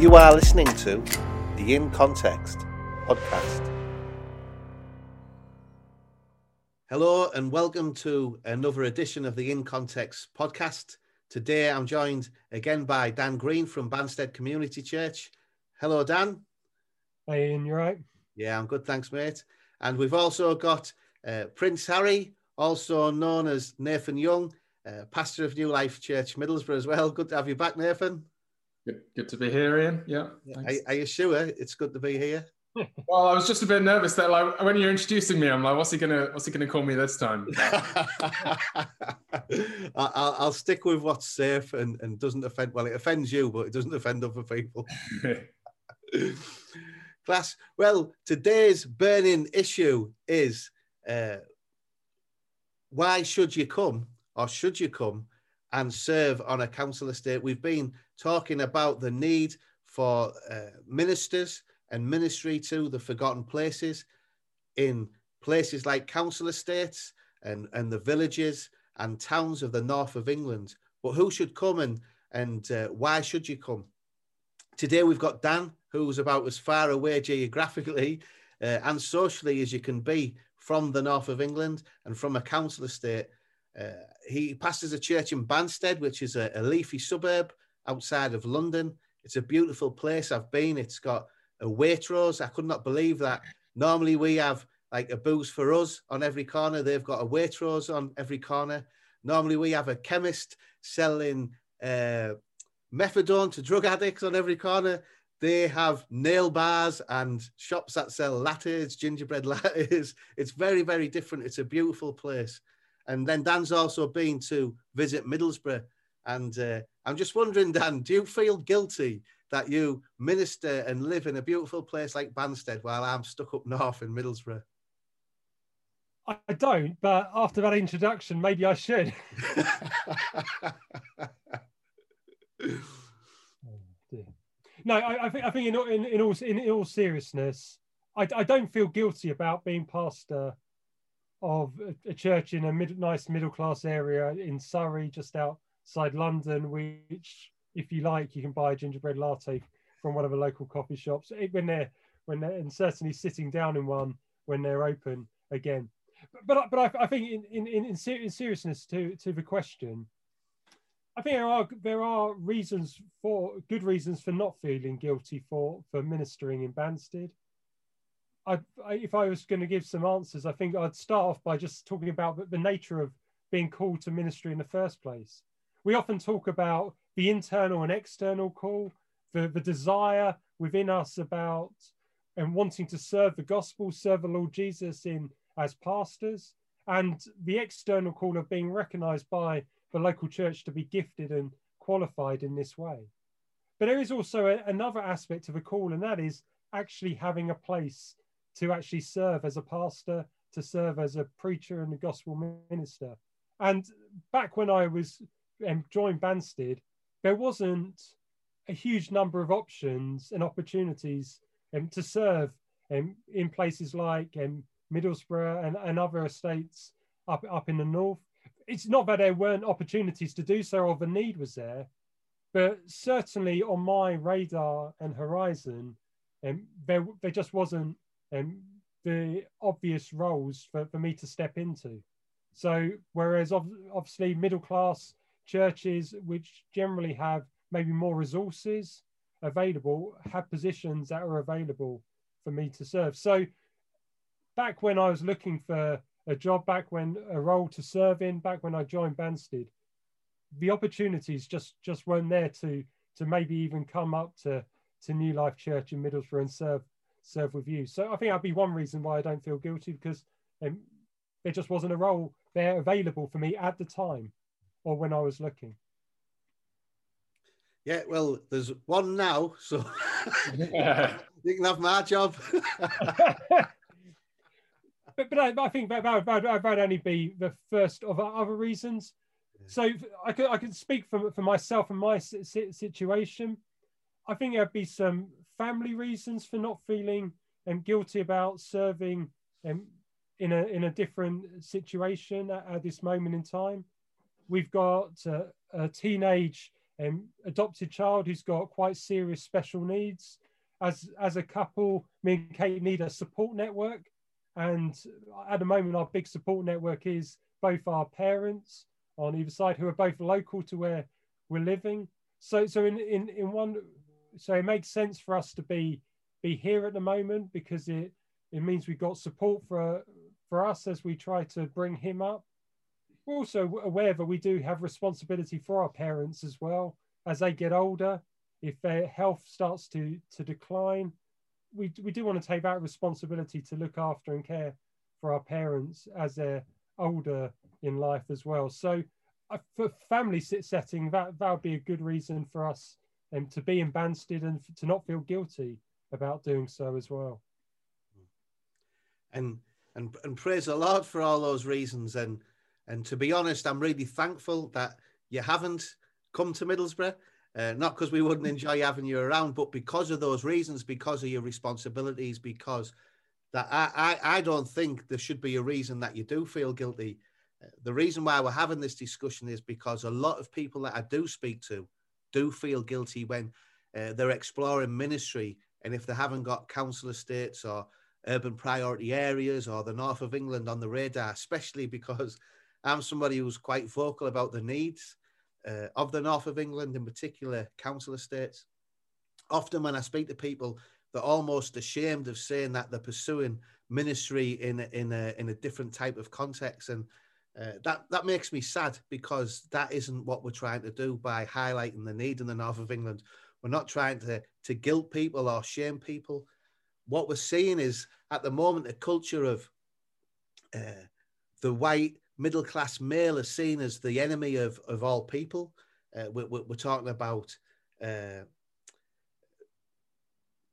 You are listening to the In Context podcast. Hello, and welcome to another edition of the In Context podcast. Today I'm joined again by Dan Green from Banstead Community Church. Hello, Dan. Hey, Ian, you right? Yeah, I'm good, thanks, mate. And we've also got uh, Prince Harry, also known as Nathan Young, uh, pastor of New Life Church Middlesbrough as well. Good to have you back, Nathan. Good, good to be here, Ian. Yeah. Are, are, you sure it's good to be here? well, I was just a bit nervous that, like, when you're introducing me, I'm like, "What's he gonna? What's he gonna call me this time?" I'll, I'll, stick with what's safe and, and doesn't offend. Well, it offends you, but it doesn't offend other people. Class. Well, today's burning issue is uh, why should you come or should you come and serve on a council estate? We've been talking about the need for uh, ministers and ministry to the forgotten places in places like council estates and, and the villages and towns of the north of England. But who should come and, and uh, why should you come? Today we've got Dan, who's about as far away geographically uh, and socially as you can be from the north of England and from a council estate. Uh, he pastors a church in Banstead, which is a, a leafy suburb outside of London. It's a beautiful place. I've been. It's got a Waitrose. I could not believe that. Normally we have like a booze for us on every corner. They've got a Waitrose on every corner. Normally we have a chemist selling uh, methadone to drug addicts on every corner. They have nail bars and shops that sell lattes, gingerbread lattes. It's very, very different. It's a beautiful place. And then Dan's also been to visit Middlesbrough. And uh, I'm just wondering, Dan, do you feel guilty that you minister and live in a beautiful place like Banstead while I'm stuck up north in Middlesbrough? I don't, but after that introduction, maybe I should. oh, no, I, I, think I think in, in, in all in, all seriousness, I, I don't feel guilty about being pastor of a, a church in a mid, nice middle class area in Surrey, just outside London, which if you like, you can buy a gingerbread latte from one of the local coffee shops when they're when they're and certainly sitting down in one when they're open again. But but, I, I think in in, in, in seriousness to to the question, I think there are there are reasons for good reasons for not feeling guilty for for ministering in Banstead. I, I if I was going to give some answers, I think I'd start off by just talking about the, the nature of being called to ministry in the first place. We often talk about the internal and external call, the, the desire within us about and wanting to serve the gospel, serve the Lord Jesus in as pastors, and the external call of being recognized by the local church to be gifted and qualified in this way. But there is also a, another aspect of a call, and that is actually having a place to actually serve as a pastor, to serve as a preacher and a gospel minister. And back when I was um, join Banstead, there wasn't a huge number of options and opportunities um, to serve um, in places like um, Middlesbrough and, and other estates up, up in the north. It's not that there weren't opportunities to do so or the need was there, but certainly on my radar and horizon, um, there, there just wasn't um, the obvious roles for, for me to step into. So, whereas obviously middle class churches which generally have maybe more resources available have positions that are available for me to serve. So back when I was looking for a job, back when a role to serve in, back when I joined Banstead, the opportunities just just weren't there to to maybe even come up to to New Life Church in Middlesbrough and serve serve with you. So I think that'd be one reason why I don't feel guilty because um, there just wasn't a role there available for me at the time or when I was looking? Yeah, well, there's one now, so yeah. you can have my job. but but I, I think that, that, that, that would only be the first of other reasons. So I could I could speak for for myself and my situation. I think there'd be some family reasons for not feeling um, guilty about serving um, in a in a different situation at, at this moment in time. We've got a, teenage um, adopted child who's got quite serious special needs. As as a couple, me and Kate need a support network, and at the moment, our big support network is both our parents on either side who are both local to where we're living. So so in in in one, so it makes sense for us to be be here at the moment because it it means we've got support for for us as we try to bring him up. We're also aware that we do have responsibility for our parents as well as they get older. If their health starts to to decline, we we do want to take that responsibility to look after and care for our parents as they're older in life as well. So, uh, for family setting, that that would be a good reason for us um, to be in Banstead and to not feel guilty about doing so as well. And and and praise the Lord for all those reasons. And and to be honest, I'm really thankful that you haven't come to Middlesbrough. Uh, not because we wouldn't enjoy having you around, but because of those reasons, because of your responsibilities, because that I, I, I don't think there should be a reason that you do feel guilty. Uh, the reason why we're having this discussion is because a lot of people that I do speak to do feel guilty when uh, they're exploring ministry and if they haven't got council estates or urban priority areas or the north of England on the radar, especially because I'm somebody who's quite vocal about the needs uh, of the north of England, in particular council estates. Often, when I speak to people, they're almost ashamed of saying that they're pursuing ministry in in a in a different type of context, and uh, that that makes me sad because that isn't what we're trying to do by highlighting the need in the north of England. We're not trying to to guilt people or shame people. What we're seeing is at the moment a culture of uh, the white middle class male is seen as the enemy of, of all people. Uh, we're, we're, talking about uh,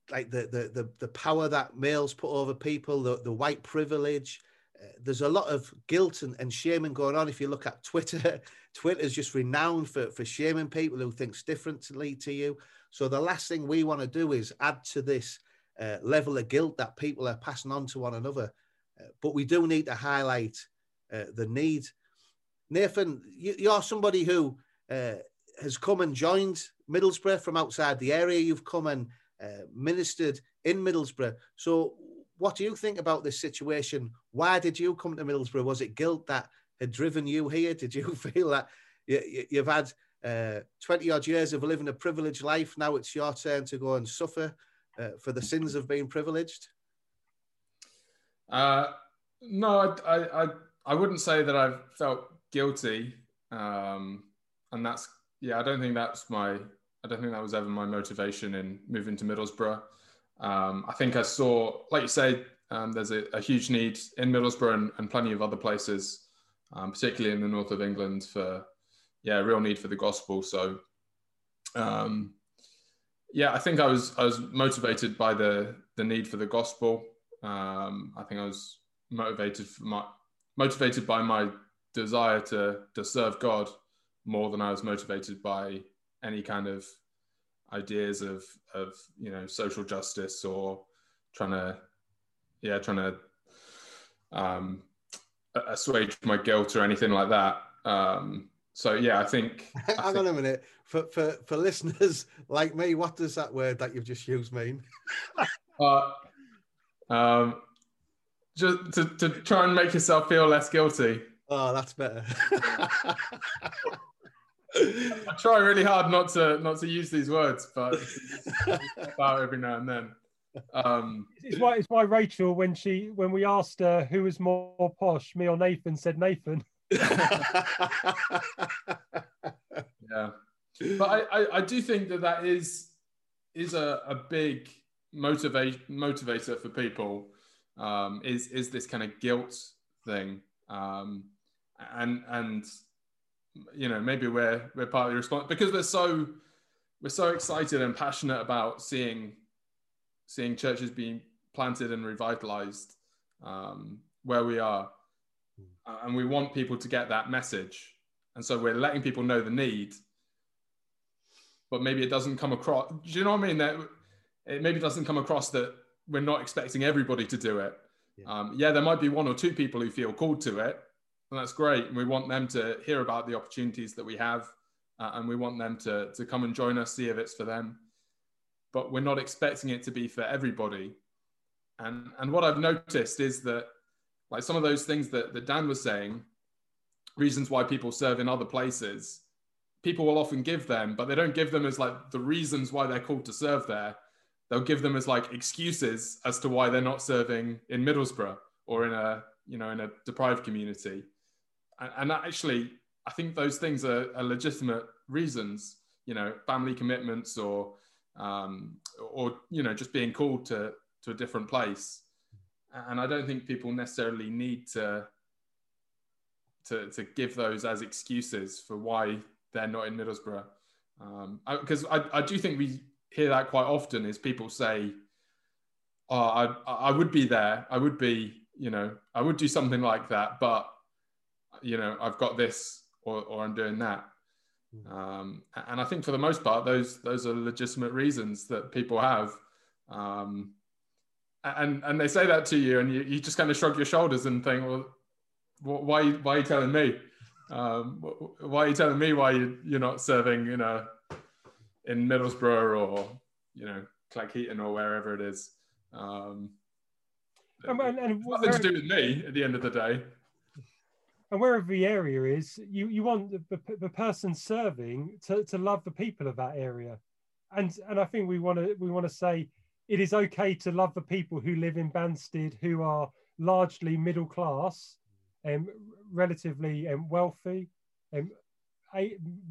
like the, the, the the power that males put over people, the, the white privilege. Uh, there's a lot of guilt and, and shaming going on. If you look at Twitter, Twitter is just renowned for, for shaming people who thinks differently to you. So the last thing we want to do is add to this uh, level of guilt that people are passing on to one another. Uh, but we do need to highlight uh, the need. Nathan, you, are somebody who uh, has come and joined Middlesbrough from outside the area. You've come and uh, ministered in Middlesbrough. So, what do you think about this situation? Why did you come to Middlesbrough? Was it guilt that had driven you here? Did you feel that you, have had uh, 20 odd years of living a privileged life? Now it's your turn to go and suffer uh, for the sins of being privileged? Uh, no, I, I, I, wouldn't say that I've felt guilty. Um, and that's, yeah, I don't think that's my I don't think that was ever my motivation in moving to Middlesbrough. Um, I think I saw, like you say, um, there's a, a, huge need in Middlesbrough and, and plenty of other places, um, particularly in the north of England, for yeah, real need for the gospel. So, um, yeah, I think I was I was motivated by the the need for the gospel. Um, I think I was motivated for my motivated by my desire to to serve God more than I was motivated by any kind of ideas of of you know social justice or trying to yeah trying to um assuage my guilt or anything like that. Um so yeah i think hang I think... on a minute. For for for listeners like me what does that word that you've just used mean? Uh, um just to, to try and make yourself feel less guilty oh that's better I try really hard not to not to use these words, but about every now and then. Um, it's why it's why Rachel, when she when we asked her who was more posh, me or Nathan, said Nathan. yeah, but I, I, I do think that that is is a, a big motivate motivator for people. Um, is is this kind of guilt thing, um, and and you know maybe we're we're partly responsible because we're so we're so excited and passionate about seeing seeing churches being planted and revitalized um, where we are. And we want people to get that message. And so we're letting people know the need. But maybe it doesn't come across do you know what i mean? That it maybe doesn't come across that we're not expecting everybody to do it yeah. Um, yeah there might be one or two people who feel called to it and that's great. And we want them to hear about the opportunities that we have uh, and we want them to to come and join us, see if it's for them. But we're not expecting it to be for everybody. And and what I've noticed is that like some of those things that, that Dan was saying, reasons why people serve in other places, people will often give them, but they don't give them as like the reasons why they're called to serve there. They'll give them as like excuses as to why they're not serving in Middlesbrough or in a you know in a deprived community. And, and actually, I think those things are, are, legitimate reasons. You know, family commitments or um, or you know just being called to to a different place. And I don't think people necessarily need to to, to give those as excuses for why they're not in Middlesbrough. Because um, I, I, do think we hear that quite often is people say, oh, I, I would be there. I would be, you know, I would do something like that, but, you know, I've got this or, or I'm doing that. Hmm. Um, and I think for the most part, those those are legitimate reasons that people have. Um, and and they say that to you, and you, you just kind of shrug your shoulders and think, well, why why are you telling me? Um, why are you telling me why you, you're not serving, you know, in Middlesbrough or you know Cleckheaton or wherever it is? Um, and, and, and nothing to do with me at the end of the day. And wherever the area is, you, you want the, the, person serving to, to love the people of that area, and and I think we want to we want to say it is okay to love the people who live in Banstead who are largely middle class um, relatively um, wealthy, um,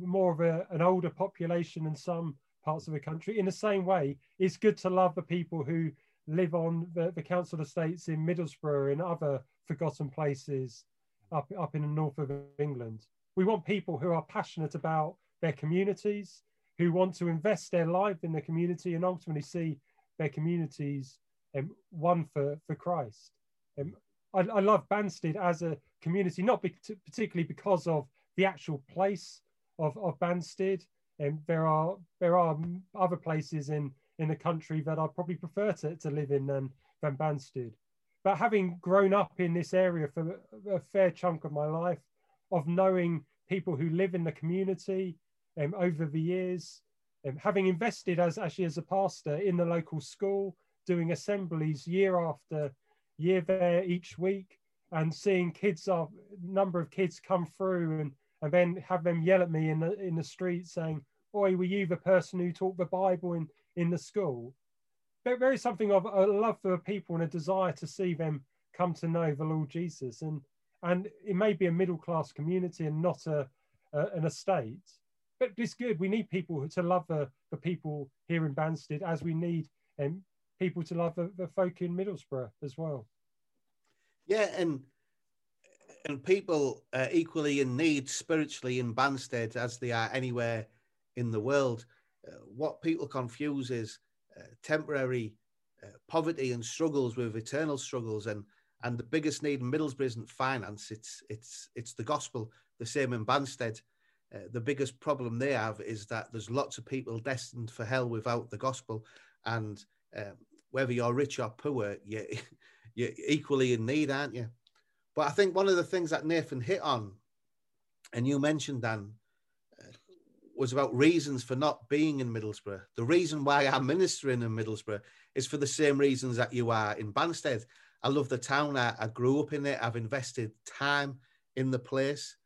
more of a, an older population in some parts of the country. In the same way, it's good to love the people who live on the, the council estates in Middlesbrough and other forgotten places up, up in the north of England. We want people who are passionate about their communities, who want to invest their life in the community and ultimately see their communities um, won for, for Christ. Um, I, I love Banstead as a community, not be, particularly because of the actual place of, of Banstead. And there are there are other places in, in the country that I probably prefer to, to live in than, than Banstead. But having grown up in this area for a fair chunk of my life, of knowing people who live in the community um, over the years, um, having invested as actually as a pastor in the local school, doing assemblies year after year there each week and seeing kids of number of kids come through and and then have them yell at me in the in the street saying oi were you the person who taught the bible in in the school? There, there is something of a love for people and a desire to see them come to know the lord jesus. And and it may be a middle class community and not a, a an estate but it's good. We need people to love the, the people here in banstead as we need um, people to love the, the folk in Middlesbrough as well. Yeah, and and people are equally in need spiritually in Banstead as they are anywhere in the world. Uh, what people confuse is uh, temporary uh, poverty and struggles with eternal struggles, and and the biggest need in Middlesbrough isn't finance; it's it's it's the gospel. The same in Banstead. Uh, the biggest problem they have is that there's lots of people destined for hell without the gospel, and um, whether you're rich or poor, you, you're equally in need, aren't you? But I think one of the things that Nathan hit on, and you mentioned, Dan, uh, was about reasons for not being in Middlesbrough. The reason why I'm ministering in Middlesbrough is for the same reasons that you are in Banstead. I love the town. I, I grew up in it. I've invested time in the place,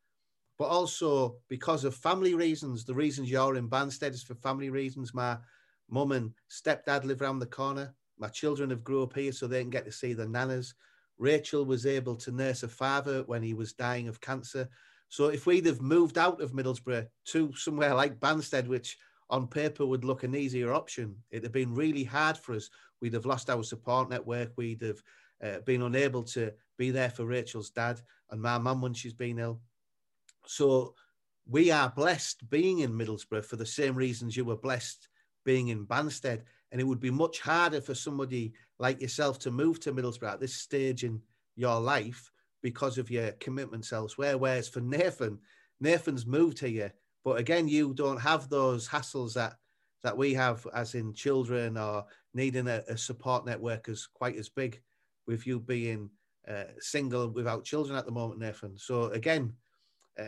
but also because of family reasons. The reasons you're in Banstead is for family reasons. My mum and stepdad live around the corner. My children have grew up here so they can get to see their nanas. Rachel was able to nurse a father when he was dying of cancer. So if we'd have moved out of Middlesbrough to somewhere like Banstead, which on paper would look an easier option, it'd have been really hard for us. We'd have lost our support network. We'd have uh, been unable to be there for Rachel's dad and my mum when she's been ill. So we are blessed being in Middlesbrough for the same reasons you were blessed being in Banstead. And it would be much harder for somebody like yourself to move to Middlesbrough at this stage in your life because of your commitments elsewhere. Whereas for Nathan, Nathan's moved here, but again, you don't have those hassles that that we have, as in children or needing a, a support network as quite as big, with you being uh, single without children at the moment, Nathan. So again, uh,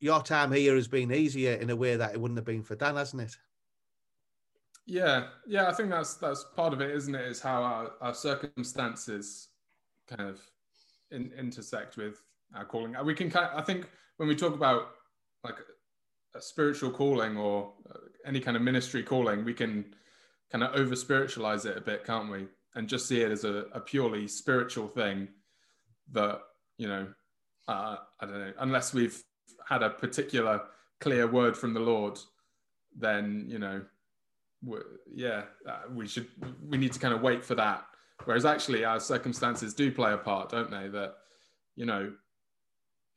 your time here has been easier in a way that it wouldn't have been for Dan, hasn't it? Yeah, yeah, I think that's that's part of it, isn't it? Is how our, our circumstances kind of in, intersect with our calling. We can kind of, I think when we talk about like a spiritual calling or uh, any kind of ministry calling, we can kind of over spiritualize it a bit, can't we? And just see it as a, a purely spiritual thing that, you know, uh, I don't know, unless we've had a particular clear word from the Lord, then, you know, yeah, uh, we should, we need to kind of wait for that. Whereas actually our circumstances do play a part, don't they? That, you know,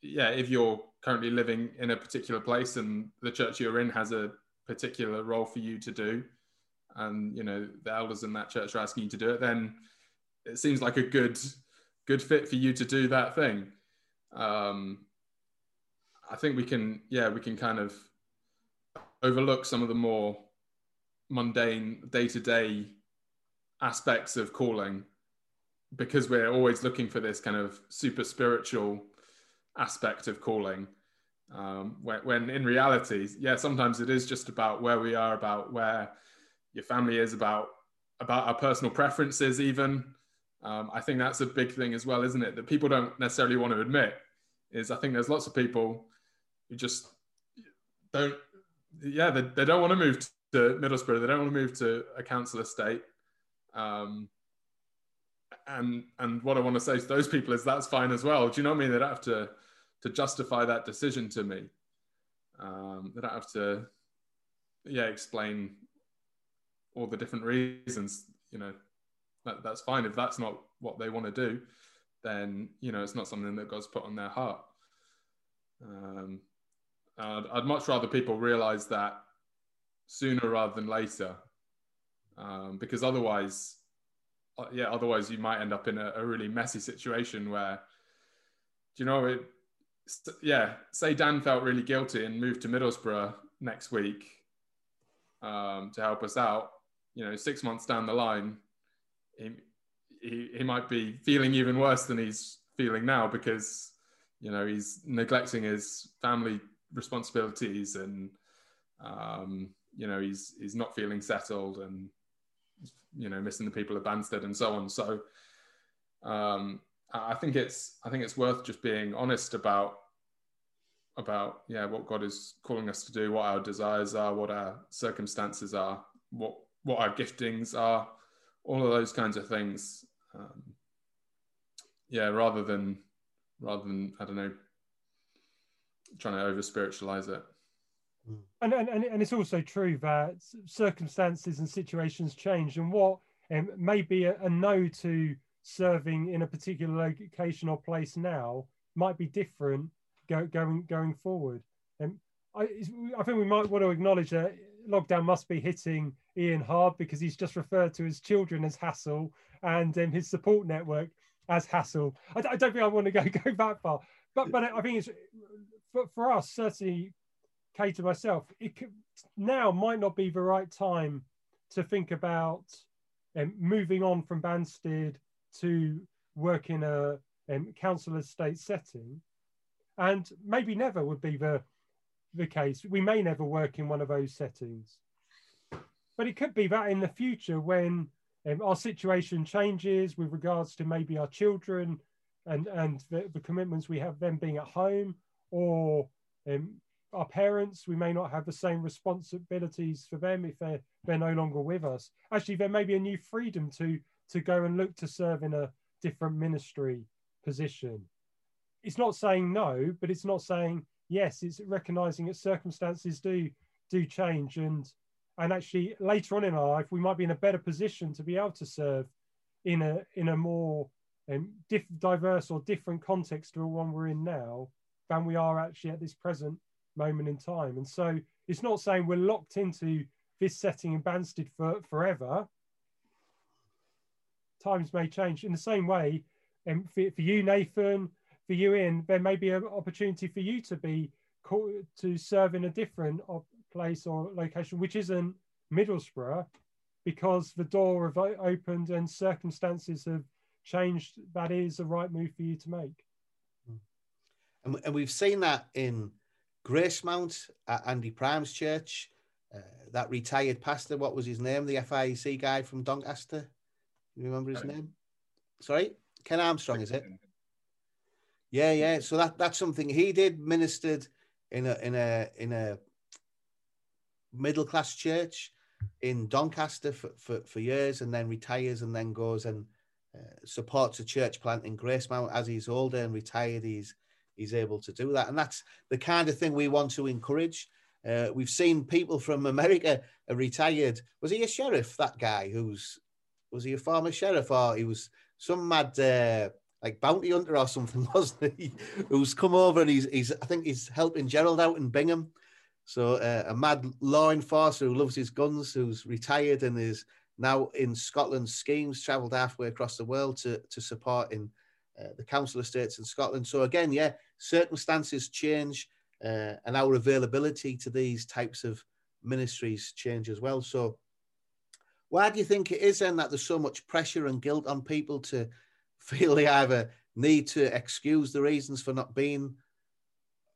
yeah, if you're currently living in a particular place and the church you're in has a particular role for you to do, and you know the elders in that church are asking you to do it, then it seems like a good good fit for you to do that thing. Um, I think we can, yeah, we can kind of overlook some of the more mundane day to day aspects of calling because we're always looking for this kind of super spiritual aspect of calling. Um, when, when, in reality, yeah, sometimes it is just about where we are, about where your family is, about about our personal preferences, even. Um, I think that's a big thing as well, isn't it? That people don't necessarily want to admit. Is I think there's lots of people who just don't, yeah, they, they don't want to move to Middlesbrough. They don't want to move to a council estate. Um, and and what I want to say to those people is that's fine as well. Do you know what I mean? They don't have to to justify that decision to me. Um, they don't have to, yeah, explain all the different reasons. You know, that, that's fine. If that's not what they want to do, then you know it's not something that God's put on their heart. Um, I'd, I'd much rather people realize that sooner rather than later, um, because otherwise, uh, yeah, otherwise you might end up in a, a really messy situation where, do you know, it yeah, say Dan felt really guilty and moved to Middlesbrough next week um, to help us out, you know, six months down the line, he, he, he might be feeling even worse than he's feeling now because, you know, he's neglecting his family responsibilities and, um, you know, he's, he's not feeling settled and, you know, missing the people of Banstead and so on. So, um, I think it's I think it's worth just being honest about about yeah what God is calling us to do, what our desires are, what our circumstances are, what what our giftings are, all of those kinds of things. Um, yeah, rather than rather than I don't know trying to over spiritualize it. And, and and it's also true that circumstances and situations change, and what um, may be a, a no to serving in a particular location or place now might be different go, going going forward. And I, I think we might want to acknowledge that lockdown must be hitting Ian hard because he's just referred to his children as hassle and um, his support network as hassle. I, I, don't think I want to go go that far, but but I think it's for, for us certainly, Kate and myself. It could, now might not be the right time to think about um, moving on from Banstead to work in a um, council estate setting, and maybe never would be the the case. We may never work in one of those settings, but it could be that in the future when um, our situation changes with regards to maybe our children and and the, the commitments we have them being at home or um, our parents we may not have the same responsibilities for them if they're they're no longer with us actually there may be a new freedom to to go and look to serve in a different ministry position. It's not saying no, but it's not saying yes. It's recognizing that circumstances do do change, and and actually later on in our life we might be in a better position to be able to serve in a in a more um, diff, diverse or different context to the one we're in now than we are actually at this present moment in time. And so it's not saying we're locked into this setting in Banstead for forever times may change in the same way. And um, for, for you, Nathan, for you, Ian, there may be an opportunity for you to be to serve in a different place or location, which isn't Middlesbrough, because the door have opened and circumstances have changed. That is the right move for you to make. And, and we've seen that in Gracemount at Andy Prime's church. Uh, that retired pastor, what was his name? The FIEC guy from Doncaster. You remember his name? Sorry, Ken Armstrong, is it? Yeah, yeah. So that that's something he did. Ministered in a in a in a middle class church in Doncaster for, for, for years, and then retires, and then goes and uh, supports a church plant in Gracemount as he's older and retired. He's he's able to do that, and that's the kind of thing we want to encourage. Uh, we've seen people from America retired. Was he a sheriff? That guy who's was he a former sheriff or he was some mad uh, like bounty hunter or something, wasn't he? Who's come over and he's he's I think he's helping Gerald out in Bingham. So uh, a mad law enforcer who loves his guns, who's retired and is now in Scotland schemes, travelled halfway across the world to to support in the council estates in Scotland. So again, yeah, circumstances change uh, and our availability to these types of ministries change as well. So why do you think it is then that there's so much pressure and guilt on people to feel they either need to excuse the reasons for not being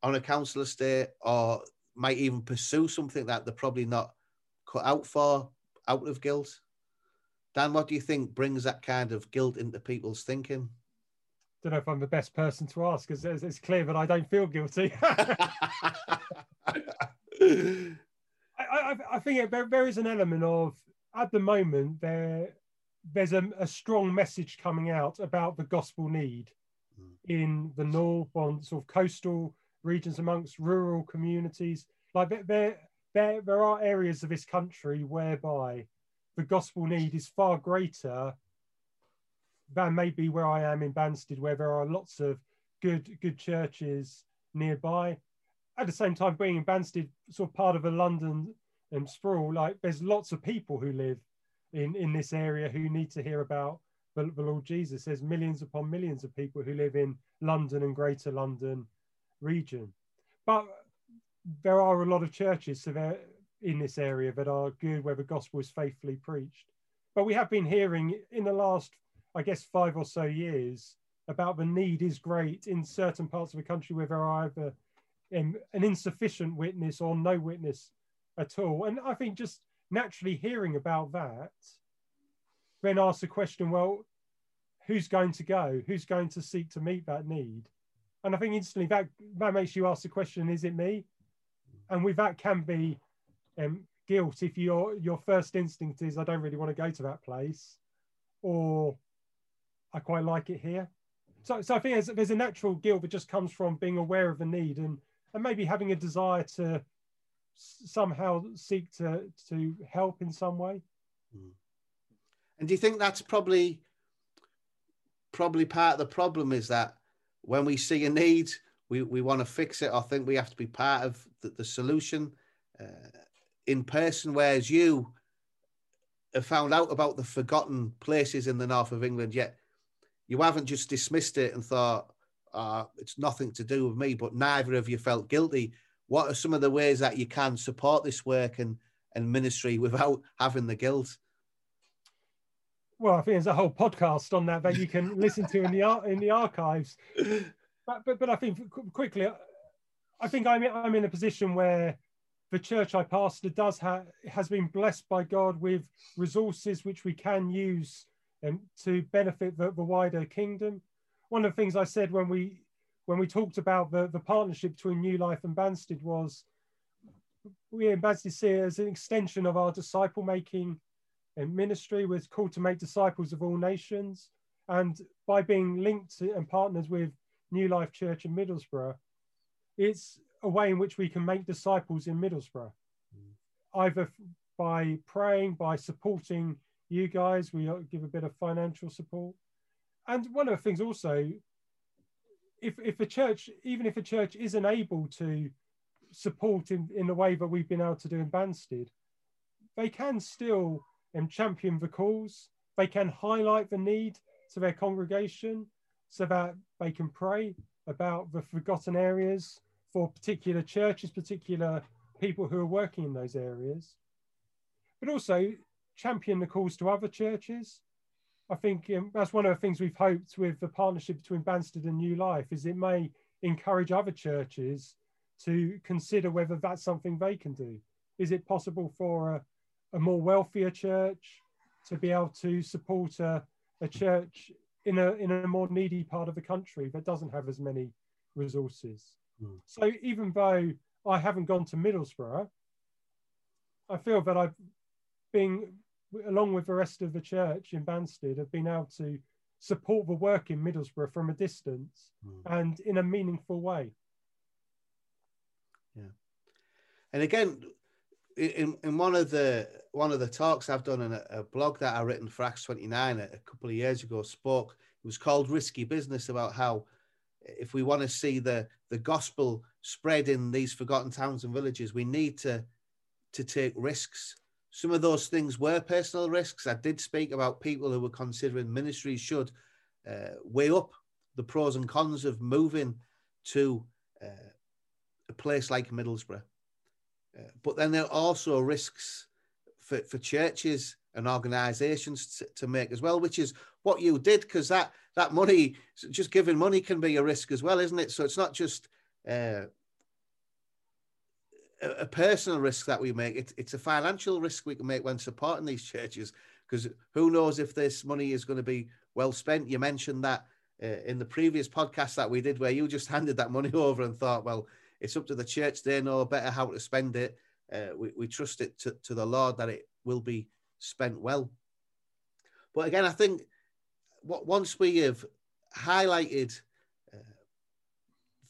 on a council estate or might even pursue something that they're probably not cut out for out of guilt? Dan, what do you think brings that kind of guilt into people's thinking? Don't know if I'm the best person to ask because it's, it's, clear that I don't feel guilty. I, I, I, think it, there, there is an element of, at the moment, there there's a, a strong message coming out about the gospel need mm. in the north, on sort of coastal regions, amongst rural communities. Like there, there, there are areas of this country whereby the gospel need is far greater than maybe where I am in Banstead, where there are lots of good good churches nearby. At the same time, being in Banstead, sort of part of a London and sprawl, like there's lots of people who live in in this area who need to hear about the, the Lord Jesus. There's millions upon millions of people who live in London and Greater London region, but there are a lot of churches so there in this area that are good where the gospel is faithfully preached. But we have been hearing in the last I guess, five or so years about the need is great in certain parts of the country where there are either um, an insufficient witness or no witness at all. And I think just naturally hearing about that then asks the question well, who's going to go? Who's going to seek to meet that need? And I think instantly that, that makes you ask the question is it me? And with that can be um, guilt if your your first instinct is I don't really want to go to that place, or I quite like it here. So, so I think there's, there's a natural guilt that just comes from being aware of the need and, and maybe having a desire to somehow seek to, to help in some way. Hmm. And do you think that's probably probably part of the problem is that when we see a need, we, we want to fix it. I think we have to be part of the, the solution uh, in person, whereas you have found out about the forgotten places in the north of England, yet you haven't just dismissed it and thought uh, it's nothing to do with me, but neither of you felt guilty. What are some of the ways that you can support this work and, and ministry without having the guilt? Well, I think there's a whole podcast on that that you can listen to in the in the archives. But but, but I think quickly, I think I'm I'm in a position where the church I pastor does have has been blessed by God with resources which we can use and to benefit the, the wider kingdom. One of the things I said when we when we talked about the, the partnership between New Life and Banstead was we in Banstead see it as an extension of our disciple making and ministry. We're called to make disciples of all nations. And by being linked to, and partners with New Life Church in Middlesbrough, it's a way in which we can make disciples in Middlesbrough, mm. either by praying, by supporting you guys. We give a bit of financial support. And one of the things also, if, if a church, even if a church isn't able to support in, in the way that we've been able to do in Banstead, they can still um, champion the cause. They can highlight the need to their congregation so that they can pray about the forgotten areas for particular churches, particular people who are working in those areas. But also, champion the calls to other churches. I think um, that's one of the things we've hoped with the partnership between Banstead and New Life is it may encourage other churches to consider whether that's something they can do. Is it possible for a, a more wealthier church to be able to support a, a church in a in a more needy part of the country that doesn't have as many resources? Mm. So even though I haven't gone to Middlesbrough, I feel that I've been along with the rest of the church in Banstead have been able to support the work in Middlesbrough from a distance mm. and in a meaningful way. Yeah. And again, in, in one of the one of the talks I've done in a, a blog that I written for Acts 29 a, a couple of years ago spoke, it was called Risky Business about how if we want to see the the gospel spread in these forgotten towns and villages, we need to to take risks. Some of those things were personal risks. I did speak about people who were considering ministries should uh, weigh up the pros and cons of moving to uh, a place like Middlesbrough. Uh, but then there are also risks for, for churches and organizations to, to make as well, which is what you did, because that, that money, just giving money can be a risk as well, isn't it? So it's not just uh, a, personal risk that we make, it, it's a financial risk we can make when supporting these churches, because who knows if this money is going to be well spent. You mentioned that uh, in the previous podcast that we did, where you just handed that money over and thought, well, it's up to the church. They know better how to spend it. Uh, we, we trust it to, to the Lord that it will be spent well. But again, I think what, once we have highlighted uh,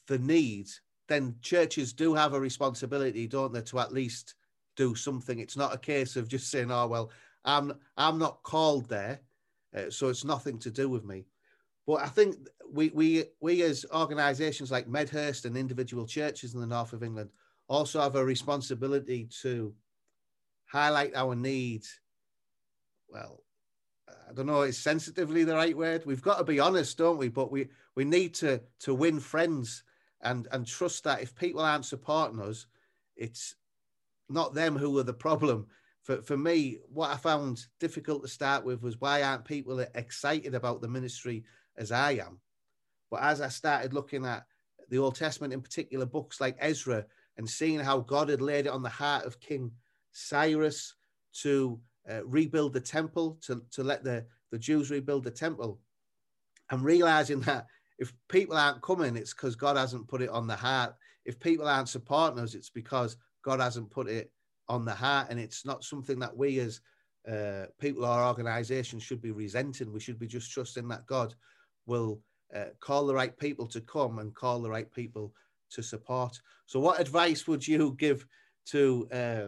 the need, then churches do have a responsibility, don't they, to at least do something. It's not a case of just saying, "Oh well, I'm I'm not called there, uh, so it's nothing to do with me." But I think we we we as organisations like Medhurst and individual churches in the north of England also have a responsibility to highlight our needs. Well, I don't know, is sensitively the right word? We've got to be honest, don't we? But we we need to to win friends and and trust that if people aren't supporting us, it's not them who are the problem. For for me, what I found difficult to start with was why aren't people excited about the ministry as I am? But as I started looking at the Old Testament, in particular books like Ezra, and seeing how God had laid it on the heart of King Cyrus to uh, rebuild the temple, to, to let the, the Jews rebuild the temple, and realizing that if people aren't coming, it's because God hasn't put it on the heart. If people aren't supporting us, it's because God hasn't put it on the heart. And it's not something that we as uh, people or organizations should be resenting. We should be just trusting that God will uh, call the right people to come and call the right people to support. So, what advice would you give to uh,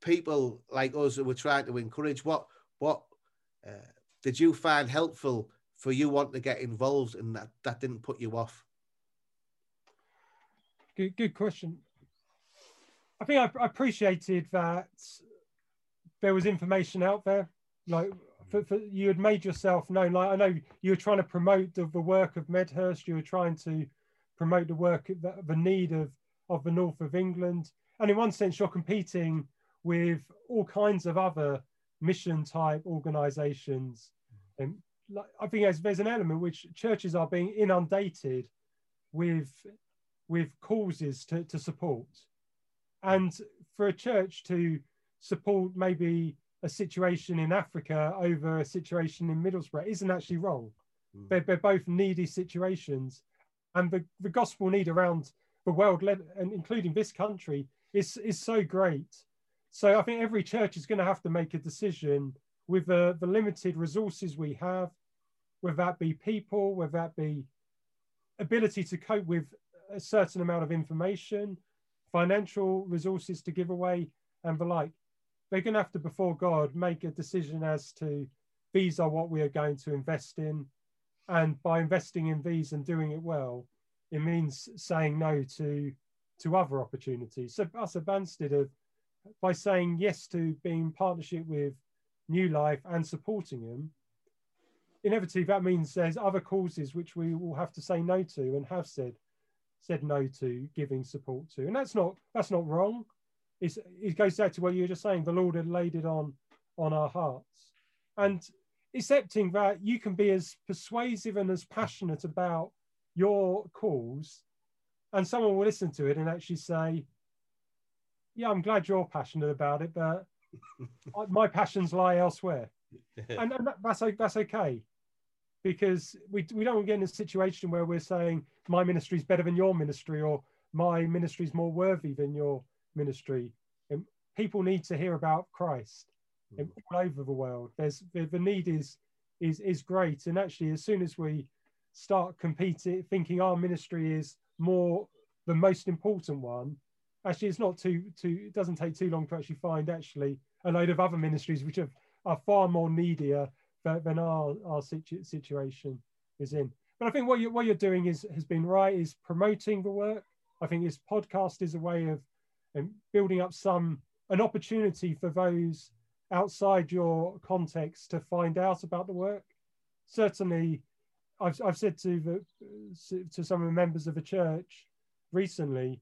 people like us who were trying to encourage? What what uh, did you find helpful for you want to get involved and that that didn't put you off? Good, good question. I think I, I appreciated that there was information out there. Like for, for, you had made yourself known. Like I know you were trying to promote the, the work of Medhurst. You were trying to promote the work, the, the need of of the north of England. And in one sense, you're competing with all kinds of other mission type organisations. And like, I think there's, there's an element which churches are being inundated with with causes to, to support. And for a church to support maybe a situation in Africa over a situation in Middlesbrough isn't actually wrong. Mm. They're, they're both needy situations. And the, the gospel need around the world, and including this country, is, is so great. So I think every church is going to have to make a decision with the, the limited resources we have, whether that be people, whether that be ability to cope with a certain amount of information, financial resources to give away, and the like they're going to have to, before God, make a decision as to these are what we are going to invest in. And by investing in these and doing it well, it means saying no to to other opportunities. So us at Banstead have, by saying yes to being in partnership with New Life and supporting him, inevitably that means there's other causes which we will have to say no to and have said said no to giving support to. And that's not that's not wrong it's, it goes back to what you were just saying. The Lord had laid it on on our hearts, and accepting that you can be as persuasive and as passionate about your cause and someone will listen to it and actually say, "Yeah, I'm glad you're passionate about it, but my passions lie elsewhere," and, and that, that's that's okay because we we don't get in a situation where we're saying my ministry is better than your ministry or my ministry is more worthy than your ministry. And people need to hear about Christ mm. all over the world. There's the, the need is is is great, and actually, as soon as we start competing, thinking our ministry is more the most important one, actually, it's not too too. It doesn't take too long to actually find actually a load of other ministries which have, are far more needier than, than our our situ, situation is in. But I think what you what you're doing is has been right. Is promoting the work. I think this podcast is a way of um, building up some an opportunity for those outside your context to find out about the work. Certainly, I've, I've said to the to some of the members of the church recently,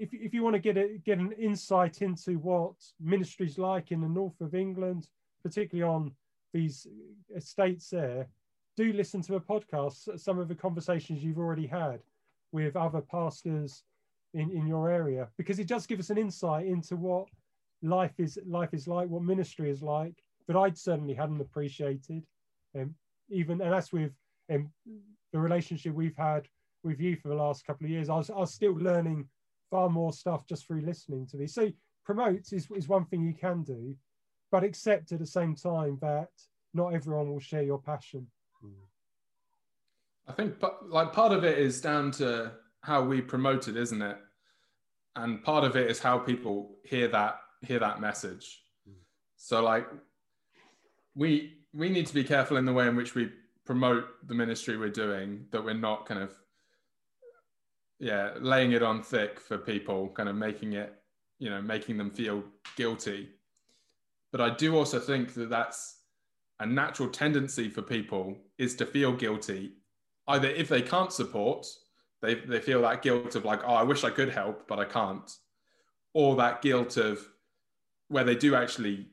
if, if you want to get a, get an insight into what ministries like in the north of England, particularly on these estates there, do listen to a podcast. Some of the conversations you've already had with other pastors in, in your area, because it does give us an insight into what life is life is like, what ministry is like, that I'd certainly hadn't appreciated. Um, even and that's with um, the relationship we've had with you for the last couple of years. I was, I was still learning far more stuff just through listening to me. So promote is, is one thing you can do, but accept at the same time that not everyone will share your passion. I think like part of it is down to how we promote it, isn't it? And part of it is how people hear that hear that message. Mm. So like we we need to be careful in the way in which we promote the ministry we're doing that we're not kind of yeah laying it on thick for people kind of making it you know making them feel guilty. But i do also think that that's a natural tendency for people is to feel guilty either if they can't support they, they feel that guilt of like oh i wish i could help but i can't or that guilt of where they do actually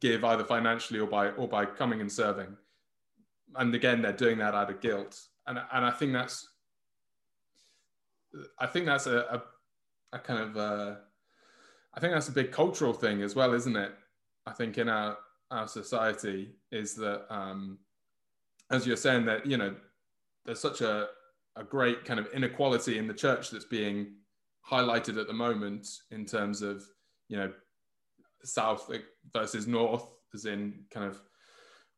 give either financially or by or by coming and serving. And again they're doing that out of guilt. And and i think that's i think that's a, a, a kind of uh, i think that's a big cultural thing as well isn't it? I think in our our society is that um as you're saying that you know there's such a a great kind of inequality in the church that's being highlighted at the moment in terms of you know south versus north, as in kind of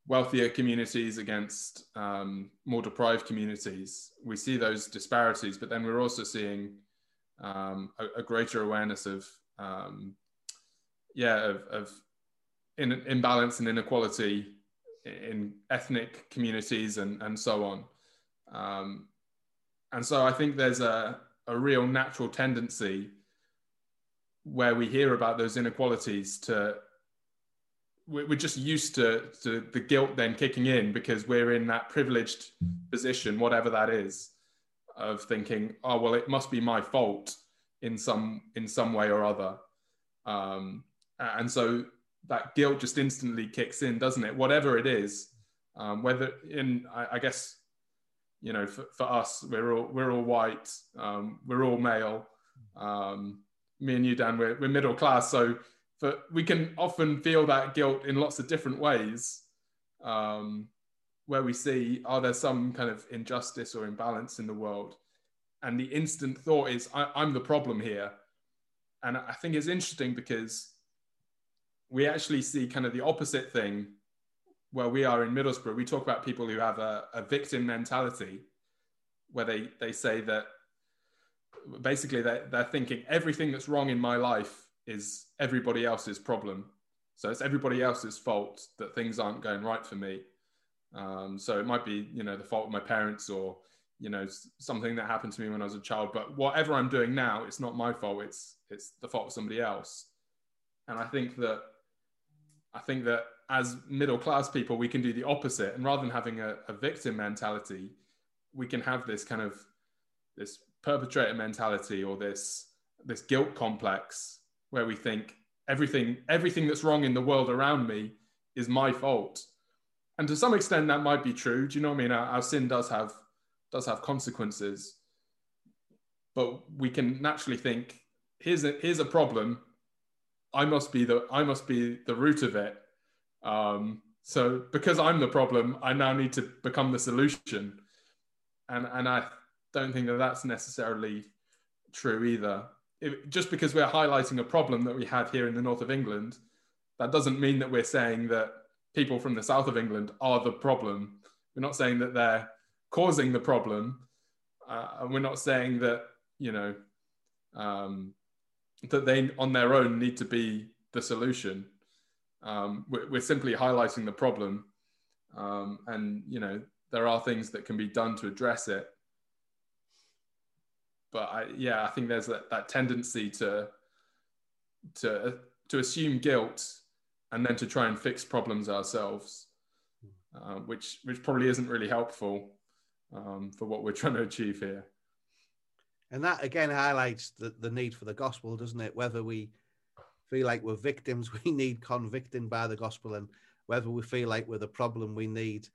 wealthier communities against um, more deprived communities. We see those disparities, but then we're also seeing um, a, a, greater awareness of, um, yeah, of, of in, imbalance and inequality in ethnic communities and, and so on. Um, and so I think there's a, a real natural tendency where we hear about those inequalities to we're just used to, to the guilt then kicking in because we're in that privileged position whatever that is of thinking oh well it must be my fault in some in some way or other. Um, and so that guilt just instantly kicks in doesn't it? Whatever it is um, whether in I, I, guess you know for, for us we're all we're all white um, we're all male. Um, me and you, Dan, we're, we're middle class, so for, we can often feel that guilt in lots of different ways, um, where we see are there some kind of injustice or imbalance in the world, and the instant thought is I, I'm the problem here, and I think it's interesting because we actually see kind of the opposite thing where we are in Middlesbrough. We talk about people who have a, a victim mentality, where they they say that basically they're, they're thinking everything that's wrong in my life is everybody else's problem. So it's everybody else's fault that things aren't going right for me. Um, so it might be, you know, the fault of my parents or, you know, something that happened to me when I was a child. But whatever I'm doing now, it's not my fault. It's it's the fault of somebody else. And I think that I think that as middle class people, we can do the opposite. And rather than having a, a victim mentality, we can have this kind of this perpetrator mentality or this this guilt complex where we think everything everything that's wrong in the world around me is my fault and to some extent that might be true do you know what i mean our, our sin does have does have consequences but we can naturally think, here's a here's a problem. I must be the I must be the root of it. Um, so because I'm the problem, I now need to become the solution, and and I don't think that that's necessarily true either. If, just because we're highlighting a problem that we have here in the north of England, that doesn't mean that we're saying that people from the south of England are the problem. We're not saying that they're causing the problem, uh, and we're not saying that you know um, that they on their own need to be the solution. Um, we're, we're, simply highlighting the problem, um, and you know there are things that can be done to address it. But I, yeah, I think there's that, that tendency to to to assume guilt and then to try and fix problems ourselves, uh, which which probably isn't really helpful um, for what we're trying to achieve here. And that again highlights the, the need for the gospel, doesn't it? Whether we feel like we're victims, we need convicting by the gospel, and whether we feel like we're the problem, we need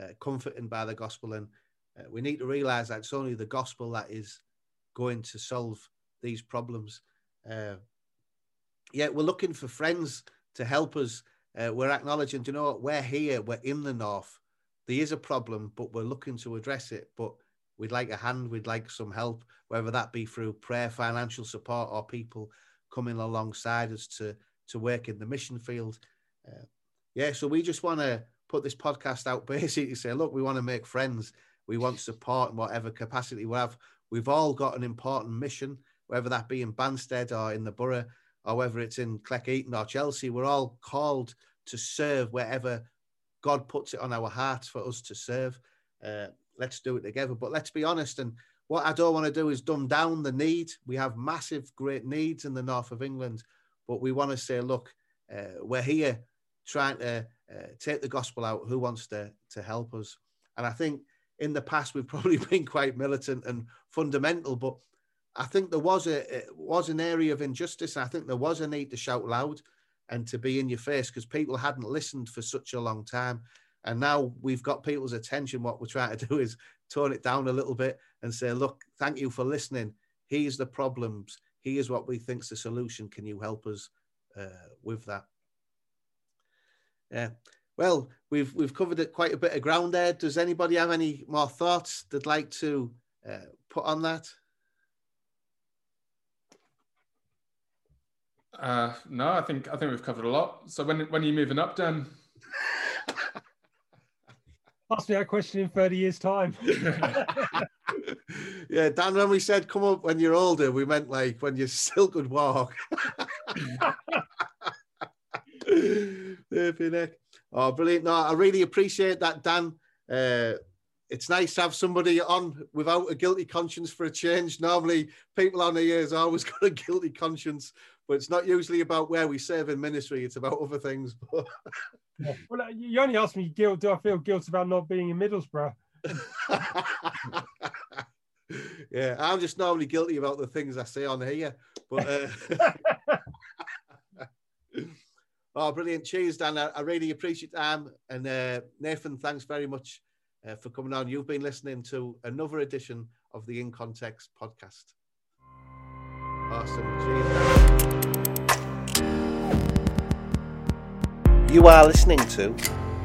uh, comforting by the gospel. And uh, we need to realize that it's only the gospel that is going to solve these problems. Uh, yeah, we're looking for friends to help us. Uh, we're acknowledging, you know what, we're here, we're in the north. There is a problem, but we're looking to address it. But we'd like a hand, we'd like some help, whether that be through prayer, financial support, or people coming alongside us to to work in the mission field. Uh, yeah, so we just want to put this podcast out basically say, look, we want to make friends, we want support in whatever capacity we have. We've all got an important mission, whether that be in Banstead or in the borough, or whether it's in Cleckheaton or Chelsea. We're all called to serve wherever God puts it on our hearts for us to serve. Uh, let's do it together. But let's be honest. And what I don't want to do is dumb down the need. We have massive, great needs in the north of England, but we want to say, look, uh, we're here trying to uh, take the gospel out. Who wants to to help us? And I think in the past we've probably been quite militant and fundamental, but I think there was a was an area of injustice. I think there was a need to shout loud and to be in your face because people hadn't listened for such a long time. And now we've got people's attention. What we're trying to do is tone it down a little bit and say, look, thank you for listening. Here's the problems. Here's what we think's the solution. Can you help us uh, with that? Yeah. Well, we've we've covered it quite a bit of ground there. Does anybody have any more thoughts they'd like to uh, put on that? Uh, no, I think I think we've covered a lot. So when when are you moving up, Dan? Ask me that question in 30 years' time. yeah, Dan, when we said come up when you're older, we meant like when you still could walk. oh, brilliant. No, I really appreciate that, Dan. Uh, it's nice to have somebody on without a guilty conscience for a change. Normally, people on the years always got a guilty conscience, but it's not usually about where we serve in ministry. It's about other things. yeah. Well, uh, you only asked me guilt. Do I feel guilt about not being in Middlesbrough? yeah, I'm just normally guilty about the things I say on here. But uh... oh, brilliant! Cheers, Dan. I, I really appreciate that. And uh, Nathan, thanks very much uh, for coming on. You've been listening to another edition of the In Context podcast. Awesome. Cheers. You are listening to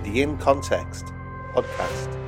the In Context podcast.